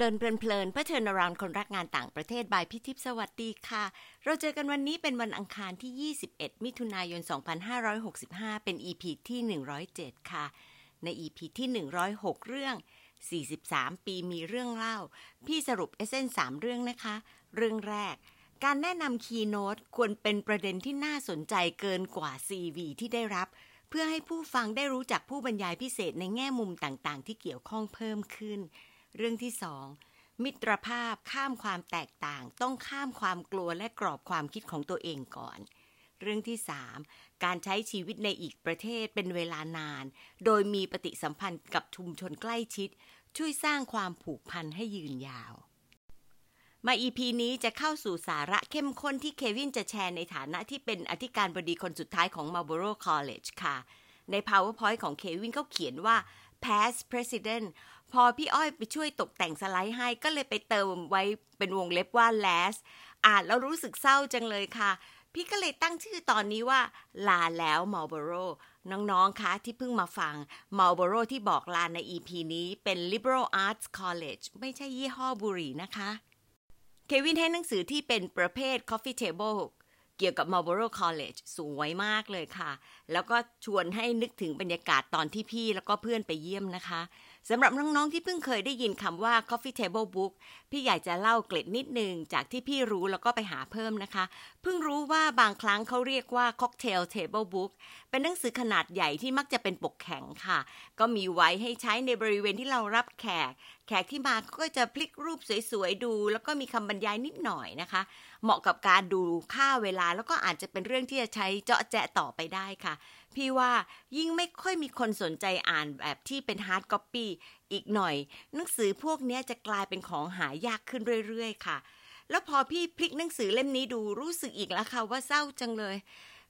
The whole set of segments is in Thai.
เลินเพลินเพื่อเทิร์นราวคนรักงานต่างประเทศบายพิทิพสวัสดีค่ะ เราเจอกันวันนี้เป็นวันอังคารที่ 21 มิถุนายน 2565 เป็น EP ที่ 107 ค่ะ ใน EP ที่ 106 เรื่อง 43 ปีมีเรื่องเล่า พี่สรุปเอเซนสามเรื่องนะคะ เรื่องแรก การแนะนำคีย์โน้ตควรเป็นประเด็นที่น่าสนใจเกินกว่า CV ที่ได้รับ เพื่อให้ผู้ฟังได้รู้จักผู้บรรยายพิเศษในแง่มุมต่างๆ ที่เกี่ยวข้องเพิ่มขึ้น เรื่องที่สองมิตรภาพข้ามความแตกต่าง ต้องข้ามความกลัวและกรอบความคิดของตัวเองก่อน เรื่องที่สามการใช้ชีวิตในอีกประเทศเป็นเวลานาน โดยมีปฏิสัมพันธ์กับชุมชนใกล้ชิด ช่วยสร้างความผูกพันให้ยืนยาว มา EP นี้จะเข้าสู่สาระเข้มข้นที่เควินจะแชร์ในฐานะที่เป็นอธิการบดีคนสุดท้ายของ Marlboro College ค่ะ ใน PowerPoint ของเควินเขาเขียนว่า past president พอพี่อ้อยไปช่วยตกแต่งสไลด์ให้ก็เลยไปเติมไว้เป็นวงเล็บว่า last อ่านแล้วรู้สึกเศร้าจังเลยค่ะ พี่ก็เลยตั้งชื่อตอนนี้ว่า ลาแล้ว Marlboro น้องๆ คะที่เพิ่งมาฟัง Marlboro ที่บอกลาใน EP นี้เป็น Liberal Arts College ไม่ใช่ยี่ห้อบุหรี่นะคะ เควินให้หนังสือที่เป็นประเภท Coffee Table เกี่ยวกับ Marlborough College สวยมากเลยค่ะ แล้วก็ชวนให้นึกถึงบรรยากาศตอนที่พี่แล้วก็เพื่อนไปเยี่ยมนะคะ สำหรับน้องๆที่เพิ่งเคยได้ยินคำว่า coffee table book พี่อยากจะเล่าเกล็ดนิดนึงจากที่พี่รู้แล้วก็ไปหาเพิ่มนะคะ เพิ่งรู้ว่าบางครั้งเขาเรียกว่า cocktail table book เป็นหนังสือขนาดใหญ่ที่มักจะเป็นปกแข็งค่ะ ก็มีไว้ให้ใช้ในบริเวณที่เรารับแขก แขกที่มาก็จะพลิกรูปสวยๆดู แล้วก็มีคำบรรยายนิดหน่อยนะคะ เหมาะกับการดูฆ่าเวลาแล้วก็อาจจะเป็นเรื่องที่จะใช้เจ๊าะแจ๊ะต่อไปได้ค่ะ พี่ว่ายิ่งไม่ค่อยมีคนสนใจอ่านแบบที่เป็น hard copy อีกหน่อย หนังสือพวกนี้จะกลายเป็นของหายากขึ้นเรื่อยๆ ค่ะ แล้วพอพี่พลิกหนังสือเล่มนี้ดูรู้สึกอีกแล้วค่ะว่าเศร้าจังเลย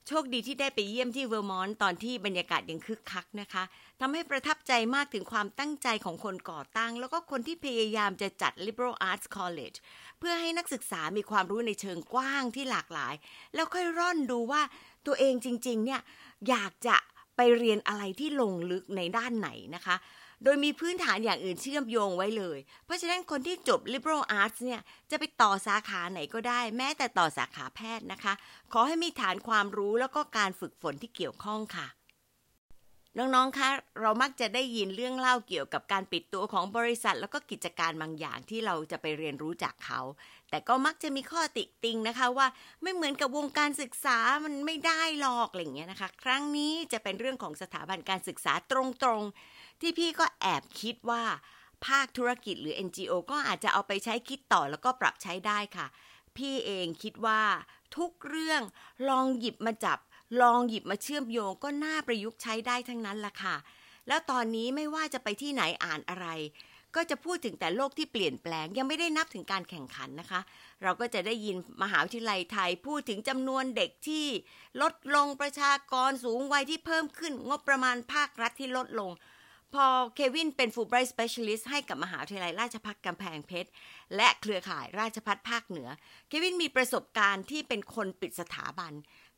โชคดีที่ได้ไปเยี่ยมที่เวอร์มอนต์ตอนที่บรรยากาศยังคึกคักนะคะทำให้ประทับใจมากถึงความตั้งใจของคนก่อตั้ง แล้วก็คนที่พยายามจะจัด Liberal Arts College เพื่อให้นักศึกษามีความรู้ในเชิงกว้างที่หลากหลาย แล้วค่อยร่อนดูว่าตัวเองจริง ๆ เนี่ย อยากจะไปเรียนอะไรที่ลงลึกในด้านไหนนะคะ โดยมีพื้นฐานอย่างอื่นเชื่อมโยงไว้เลย เพราะฉะนั้นคนที่จบ liberal arts เนี่ย จะไปต่อสาขาไหนก็ได้ แม้แต่ต่อสาขาแพทย์นะคะ ขอให้มีฐานความรู้แล้วก็การฝึกฝนที่เกี่ยวข้องค่ะน้องๆ คะ เรามักจะได้ยินเรื่องเล่าเกี่ยวกับการปิดตัวของบริษัท แล้วก็กิจการบางอย่างที่เราจะไปเรียนรู้จากเขา แต่ก็มักจะมีข้อติติงนะคะว่าไม่เหมือนกับวงการศึกษามันไม่ได้หรอกอะไรเงี้ยนะคะ ครั้งนี้จะเป็นเรื่องของสถาบันการศึกษาตรงๆ ที่พี่ก็แอบคิดว่า ภาคธุรกิจหรือ NGO ก็อาจจะเอาไปใช้คิดต่อแล้วก็ปรับใช้ได้ค่ะ พี่เองคิดว่าทุกเรื่องลองหยิบมาจับ ลองหยิบมาเชื่อมโยงก็น่าประยุกต์ใช้ได้ทั้งนั้นละค่ะ แล้วตอนนี้ไม่ว่าจะไปที่ไหนอ่านอะไร ก็จะพูดถึงแต่โลกที่เปลี่ยนแปลงยังไม่ได้นับถึงการแข่งขันนะคะ เราก็จะได้ยินมหาวิทยาลัยไทยพูดถึงจำนวนเด็กที่ลดลงประชากรสูงวัยที่เพิ่มขึ้นงบประมาณภาครัฐที่ลดลง พอเควินเป็น Fulbright Specialist ให้กับมหาวิทยาลัยราชภัฏกำแพงเพชร และเครือข่ายราชภัฏภาคเหนือ เควินมีประสบการณ์ที่เป็นคนปิดสถาบัน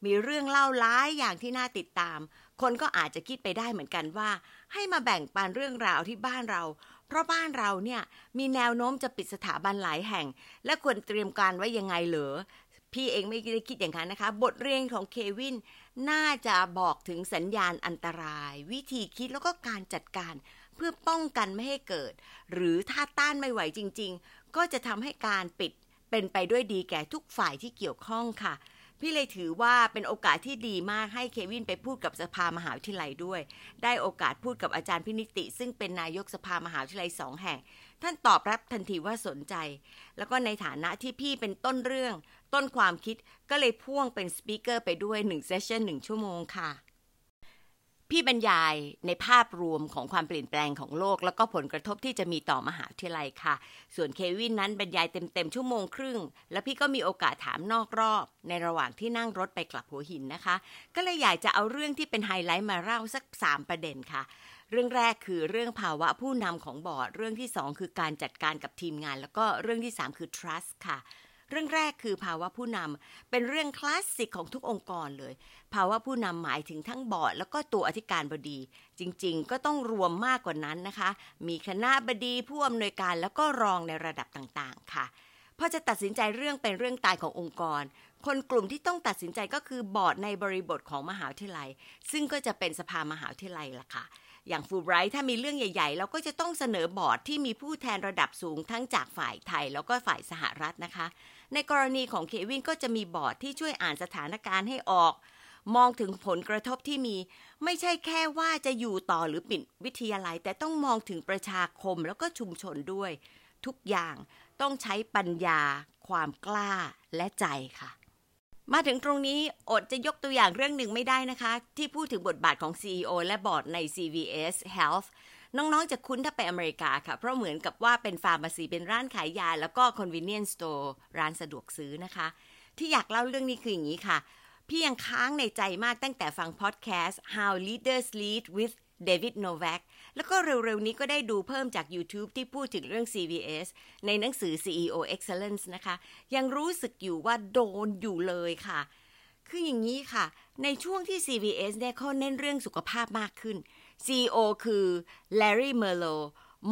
มีเรื่องเล่าหลายอย่างที่น่าติดตาม คนก็อาจจะคิดไปได้เหมือนกันว่า ให้มาแบ่งปันเรื่องราวที่บ้านเรา เพราะบ้านเราเนี่ยมีแนวโน้มจะปิดสถาบันหลายแห่ง และควรเตรียมการไว้ยังไงเหรอพี่เองไม่ได้คิดอย่างนั้นนะคะ บทเรียนของเควินน่าจะบอกถึงสัญญาณอันตราย วิธีคิดแล้วก็การจัดการเพื่อป้องกันไม่ให้เกิด หรือถ้าต้านไม่ไหวจริง ๆ ก็จะทำให้การปิดเป็นไปด้วยดีแก่ทุกฝ่ายที่เกี่ยวข้องค่ะ พี่เลยถือว่าเป็นโอกาสที่ดีมากให้เควินไปพูดกับสภามหาวิทยาลัยด้วย ได้โอกาสพูดกับอาจารย์พินิติ ซึ่งเป็นนายกสภามหาวิทยาลัยสองแห่ง ท่านตอบรับทันทีว่าสนใจ แล้วก็ในฐานะที่พี่เป็นต้นเรื่อง ต้นความคิดก็เลยพ่วงเป็น speaker ไปด้วย1 session 1ชั่วโมงค่ะ พี่บรรยายในภาพรวมของความเปลี่ยนแปลงของโลก แล้วก็ผลกระทบที่จะมีต่อมหาวิทยาลัยค่ะ ส่วนเควินนั้นบรรยายเต็มๆ ชั่วโมงครึ่ง แล้วพี่ก็มีโอกาสถามนอกรอบ ในระหว่างที่นั่งรถไปกลับหัวหินนะคะ ก็เลยอยากจะเอาเรื่องที่เป็นไฮไลท์มาเล่าสัก 3 ประเด็นค่ะ เรื่องแรกคือเรื่องภาวะผู้นำของบอร์ด เรื่องที่ 2 คือการจัดการกับทีมงาน แล้วก็เรื่องที่ 3 คือ trust ค่ะ เรื่องแรกคือภาวะผู้นำเป็นเรื่องคลาสสิกของทุกองค์กรเลย ภาวะผู้นำหมายถึงทั้งบอร์ดแล้วก็ตัวอธิการบดี จริงๆ ก็ต้องรวมมากกว่านั้นนะคะ มีคณบดีผู้อำนวยการแล้วก็รองในระดับต่างๆ ค่ะพอจะตัดสินใจเรื่องเป็นเรื่องตายขององค์กร คนกลุ่มที่ต้องตัดสินใจก็คือบอร์ดในบริบทของมหาวิทยาลัย ซึ่งก็จะเป็นสภามหาวิทยาลัยล่ะค่ะ อย่างฟูไบรท์ถ้ามีเรื่องใหญ่ ๆ เราก็จะต้องเสนอบอร์ดที่มีผู้แทนระดับสูงทั้งจากฝ่ายไทย แล้วก็ฝ่ายสหรัฐนะคะ ในกรณีของเควินก็จะมีบอร์ดที่ช่วยอ่านสถานการณ์ให้ออก มองถึงผลกระทบที่มี ไม่ใช่แค่ว่าจะอยู่ต่อหรือปิดวิทยาลัย แต่ต้องมองถึงประชาคมแล้วก็ชุมชนด้วย ทุกอย่างต้องใช้ปัญญา ความกล้าและใจค่ะ มาถึงตรงนี้อดจะยกตัวอย่างเรื่องหนึ่งไม่ได้นะคะ ที่พูดถึงบทบาทของ CEO และบอร์ดใน CVS Health น้องๆ จะคุ้นถ้าไปอเมริกาค่ะ เพราะเหมือนกับว่าเป็นฟาร์มาซีเป็นร้านขายยา แล้วก็ convenience store ร้านสะดวกซื้อนะคะ ที่อยากเล่าเรื่องนี้คืออย่างนี้ค่ะ พี่ยังค้างในใจมากตั้งแต่ฟังพอดแคสต์ How Leaders Lead with เดวิดโน แล้วก็เร็วๆนี้ก็ได้ดูเพิ่มจาก YouTube ที่พูดถึงเรื่อง CVS ในหนังสือ CEO Excellence นะคะ ยังรู้สึกอยู่ว่าโดนอยู่เลยค่ะ คืออย่างนี้ค่ะ ในช่วงที่ CVS เนี่ยเขาเน้นเรื่องสุขภาพมากขึ้น CEO คือ Larry Merlo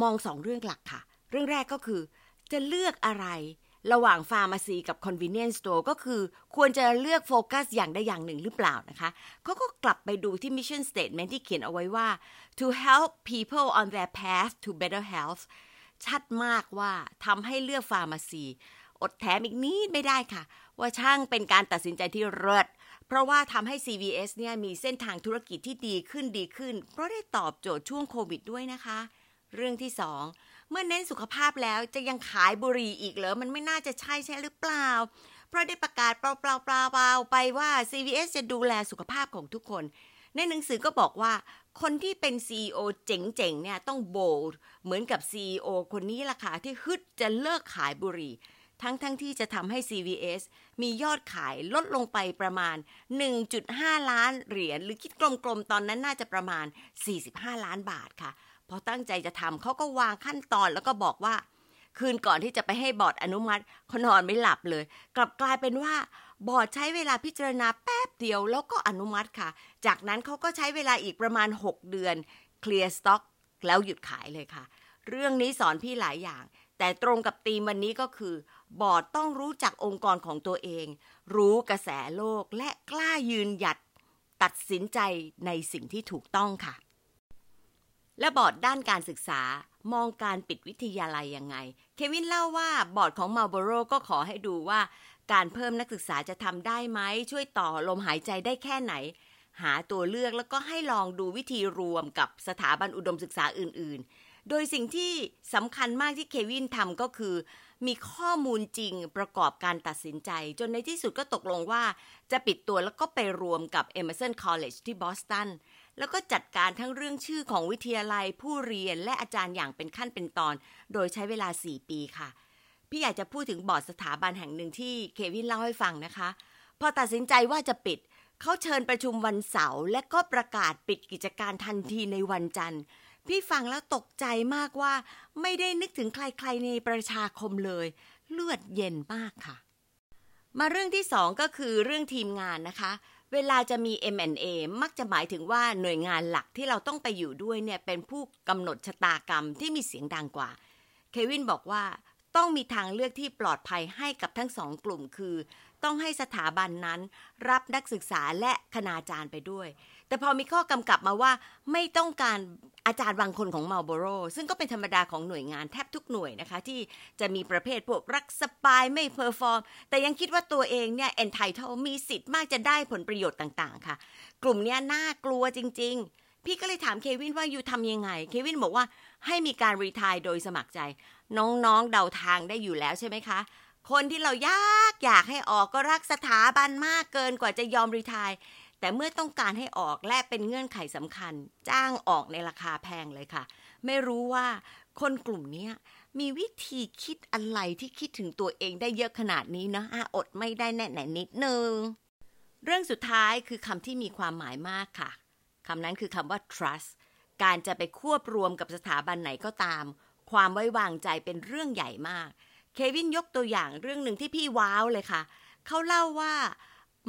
มองสองเรื่องหลักค่ะ เรื่องแรกก็คือจะเลือกอะไร ระหว่างฟาร์มาซีกับ convenience store ก็คือควรจะเลือกโฟกัสอย่างใดอย่างหนึ่งหรือเปล่านะคะเขาก็กลับไปดูที่ mission statement ที่เขียนเอาไว้ว่า to help people on their path to better health ชัดมากว่าทำให้เลือกฟาร์มาซี อดแถมอีกนิดไม่ได้ค่ะ ว่าช่างเป็นการตัดสินใจที่เลิศเพราะว่าทำให้ CVS เนี่ยมีเส้นทางธุรกิจที่ดีขึ้นดีขึ้น เพราะได้ตอบโจทย์ช่วงโควิดด้วยนะคะ เรื่องที่สอง เมื่อเน้นสุขภาพแล้วจะยังขายบุหรี่อีกเหรอ มันไม่น่าจะใช่ใช่หรือเปล่า เพราะได้ประกาศเปล่าๆๆไปว่า CVS จะดูแลสุขภาพของทุกคน ในหนังสือก็บอกว่า คนที่เป็น CEO เจ๋งๆเนี่ยต้องโบลเหมือนกับ CEO คนนี้ล่ะค่ะที่ฮึดจะเลิกขายบุหรี่ทั้งๆทที่จะทำให้ CVS มียอดขายลดลงไปประมาณ 1.5 ล้านเหรียญ หรือคิดกลมๆ ตอนนั้นน่าจะประมาณ 45 ล้านบาทค่ะ พอตั้งใจจะทำเขาก็วางขั้นตอนแล้วก็บอกว่า คืนก่อนที่จะไปให้บอร์ดอนุมัติเขานอนไม่หลับเลย กลับกลายเป็นว่าบอร์ดใช้เวลาพิจารณาแป๊บเดียวแล้วก็อนุมัติค่ะ จากนั้นเขาก็ใช้เวลาอีกประมาณ 6 เดือน เคลียร์สต็อก แล้วหยุดขายเลยค่ะ เรื่องนี้สอนพี่หลายอย่าง แต่ตรงกับตีมวันนี้ก็คือ บอร์ดต้องรู้จักองค์กรของตัวเอง รู้กระแสโลกและกล้ายืนหยัด ตัดสินใจในสิ่งที่ถูกต้องค่ะ และบอร์ดด้านการศึกษามองการปิดวิทยาลัยยังไง เควินเล่าว่าบอร์ดของมาลโบโรก็ขอให้ดูว่าการเพิ่มนักศึกษาจะทำได้ไหม ช่วยต่อลมหายใจได้แค่ไหน หาตัวเลือกแล้วก็ให้ลองดูวิธีรวมกับสถาบันอุดมศึกษาอื่น ๆ โดยสิ่งที่สำคัญมากที่เควินทำก็คือ มีข้อมูลจริงประกอบการตัดสินใจ จนในที่สุดก็ตกลงว่า จะปิดตัวแล้วก็ไปรวมกับ Emerson College ที่บอสตัน แล้วก็จัดการทั้งเรื่องชื่อของวิทยาลัยผู้เรียนและอาจารย์อย่างเป็นขั้นเป็นตอน โดยใช้เวลา 4 ปีค่ะ พี่อยากจะพูดถึงบอร์ดสถาบันแห่งหนึ่งที่เควินเล่าให้ฟังนะคะ พอตัดสินใจว่าจะปิด เขาเชิญประชุมวันเสาร์และก็ประกาศปิดกิจการทันทีในวันจันทร์ พี่ฟังแล้วตกใจมากว่า ไม่ได้นึกถึงใครๆในประชาคมเลย เลือดเย็นมากค่ะ มาเรื่องที่สองก็คือเรื่องทีมงานนะคะ เวลาจะมี M&A มักจะหมายถึงว่าหน่วยงานหลักที่เราต้องไปอยู่ด้วยเนี่ยเป็นผู้กำหนดชะตากรรมที่มีเสียงดังกว่า เควินบอกว่าต้องมีทางเลือกที่ปลอดภัยให้กับทั้งสองกลุ่มคือ ต้องให้สถาบันนั้นรับนักศึกษาและคณาจารย์ไปด้วย แต่พอมีข้อกำกับมาว่าไม่ต้องการอาจารย์บางคนของมาลโบโรซึ่งก็เป็นธรรมดาของหน่วยงานแทบทุกหน่วยนะคะ ที่จะมีประเภทพวกรักสบายไม่ perform แต่ยังคิดว่าตัวเองเนี่ยเอนไทเทลมีสิทธิ์มากจะได้ผลประโยชน์ต่างๆ ค่ะ กลุ่มนี้น่ากลัวจริง ๆ พี่ก็เลยถามเควินว่าอยู่ทำยังไง เควินบอกว่าให้มีการรีทายโดยสมัครใจ น้องๆเดาทางได้อยู่แล้วใช่ไหมคะ คนที่เรายากอยากให้ออกก็รักสถาบันมากเกินกว่าจะยอมรีทาย แต่เมื่อต้องการให้ออกและเป็นเงื่อนไขสำคัญ จ้างออกในราคาแพงเลยค่ะ ไม่รู้ว่าคนกลุ่มนี้มีวิธีคิดอะไรที่คิดถึงตัวเองได้เยอะขนาดนี้นะอะอดไม่ได้แน่แน่นิดนึง เรื่องสุดท้ายคือคำที่มีความหมายมากค่ะคำนั้นคือคำว่า trust การจะไปควบรวมกับสถาบันไหนก็ตาม ความไว้วางใจเป็นเรื่องใหญ่มาก เควินยกตัวอย่างเรื่องหนึ่งที่พี่ว้าวเลยค่ะ เขาเล่าว่า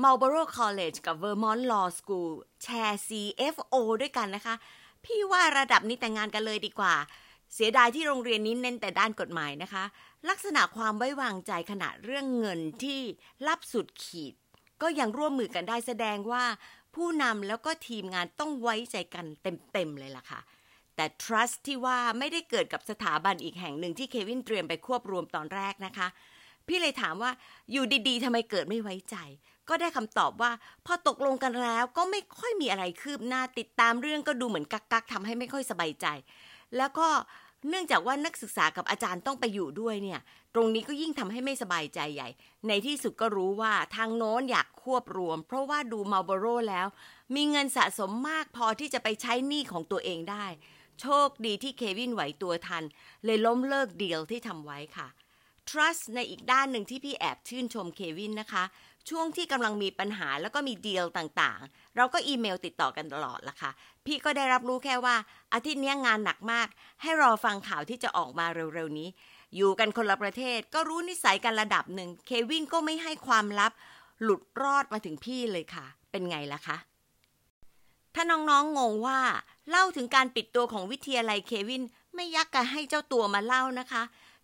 Marlborough College กับ Vermont Law School แชร์ CFO ด้วยกันนะคะ พี่ว่าระดับนี้แต่งงานกันเลยดีกว่า เสียดายที่โรงเรียนนี้เน้นแต่ด้านกฎหมายนะคะ ลักษณะความไว้วางใจขณะเรื่องเงินที่รับสุดขีด ก็ยังร่วมมือกันได้แสดงว่า ผู้นำแล้วก็ทีมงานต้องไว้ใจกันเต็ม ๆ เลยล่ะค่ะ แต่ trust ที่ว่าไม่ได้เกิดกับสถาบันอีกแห่งหนึ่งที่เควินเตรียมไปควบรวมตอนแรกนะคะ พี่เลยถามว่าอยู่ดีๆทำไมเกิดไม่ไว้ใจ ก็ได้คำตอบว่า พอตกลงกันแล้วก็ไม่ค่อยมีอะไรคืบหน้าติดตามเรื่องก็ดูเหมือนกักๆทำให้ไม่ค่อยสบายใจ แล้วก็เนื่องจากว่านักศึกษากับอาจารย์ต้องไปอยู่ด้วยเนี่ย ตรงนี้ก็ยิ่งทำให้ไม่สบายใจใหญ่ ในที่สุดก็รู้ว่าทางโน้นอยากควบรวม เพราะว่าดูมาลโบโรแล้ว มีเงินสะสมมากพอที่จะไปใช้หนี้ของตัวเองได้ โชคดีที่เควินไหวตัวทัน เลยล้มเลิกเดีลที่ทำไว้ค่ะ trust ในอีกด้านหนึ่งที่พี่แอบชื่นชมเควินนะคะ ช่วงที่กำลังมีปัญหาแล้วก็มีดีลต่างๆ เราก็อีเมลติดต่อกันตลอดละค่ะ พี่ก็ได้รับรู้แค่ว่า อาทิตย์นี้งานหนักมาก ให้รอฟังข่าวที่จะออกมาเร็วๆนี้ อยู่กันคนละประเทศก็รู้นิสัยกันระดับหนึ่งเควินก็ไม่ให้ความลับ หลุดรอดมาถึงพี่เลยค่ะ เป็นไงล่ะคะถ้าน้องๆงงว่า เล่าถึงการปิดตัวของวิทยาลัยเควิน ไม่ยักกะให้เจ้าตัวมาเล่านะคะ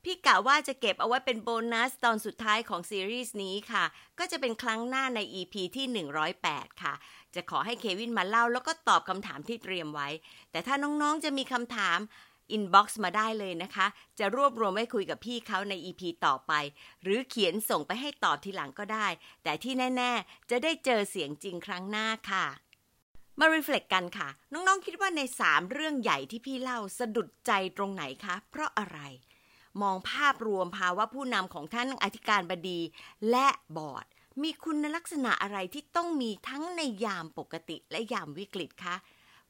พี่กะว่าจะเก็บเอาไว้เป็นโบนัสตอนสุดท้ายของซีรีส์นี้ค่ะ ก็จะเป็นครั้งหน้าใน EP ที่ 108 ค่ะ จะขอให้เควินมาเล่าแล้วก็ตอบคำถามที่เตรียมไว้ แต่ถ้าน้องๆจะมีคำถาม inbox มาได้เลยนะคะ จะรวบรวมไว้คุยกับพี่เขาใน EP ต่อไป หรือเขียนส่งไปให้ตอบทีหลังก็ได้ แต่ที่แน่ ๆ จะได้เจอเสียงจริงครั้งหน้าค่ะ มารีเฟล็กกันค่ะ น้องๆคิดว่าใน 3 เรื่องใหญ่ที่พี่เล่าสะดุดใจตรงไหนคะ เพราะอะไร มองภาพรวมภาวะผู้นำของท่านอธิการบดี และบอร์ด มีคุณลักษณะอะไรที่ต้องมีทั้งในยามปกติและยามวิกฤตคะ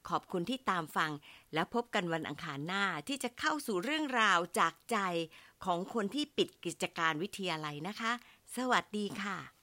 ขอบคุณที่ตามฟัง และพบกันวันอังคารหน้าที่จะเข้าสู่เรื่องราวจากใจของคนที่ปิดกิจการวิทยาลัยนะคะ สวัสดีค่ะ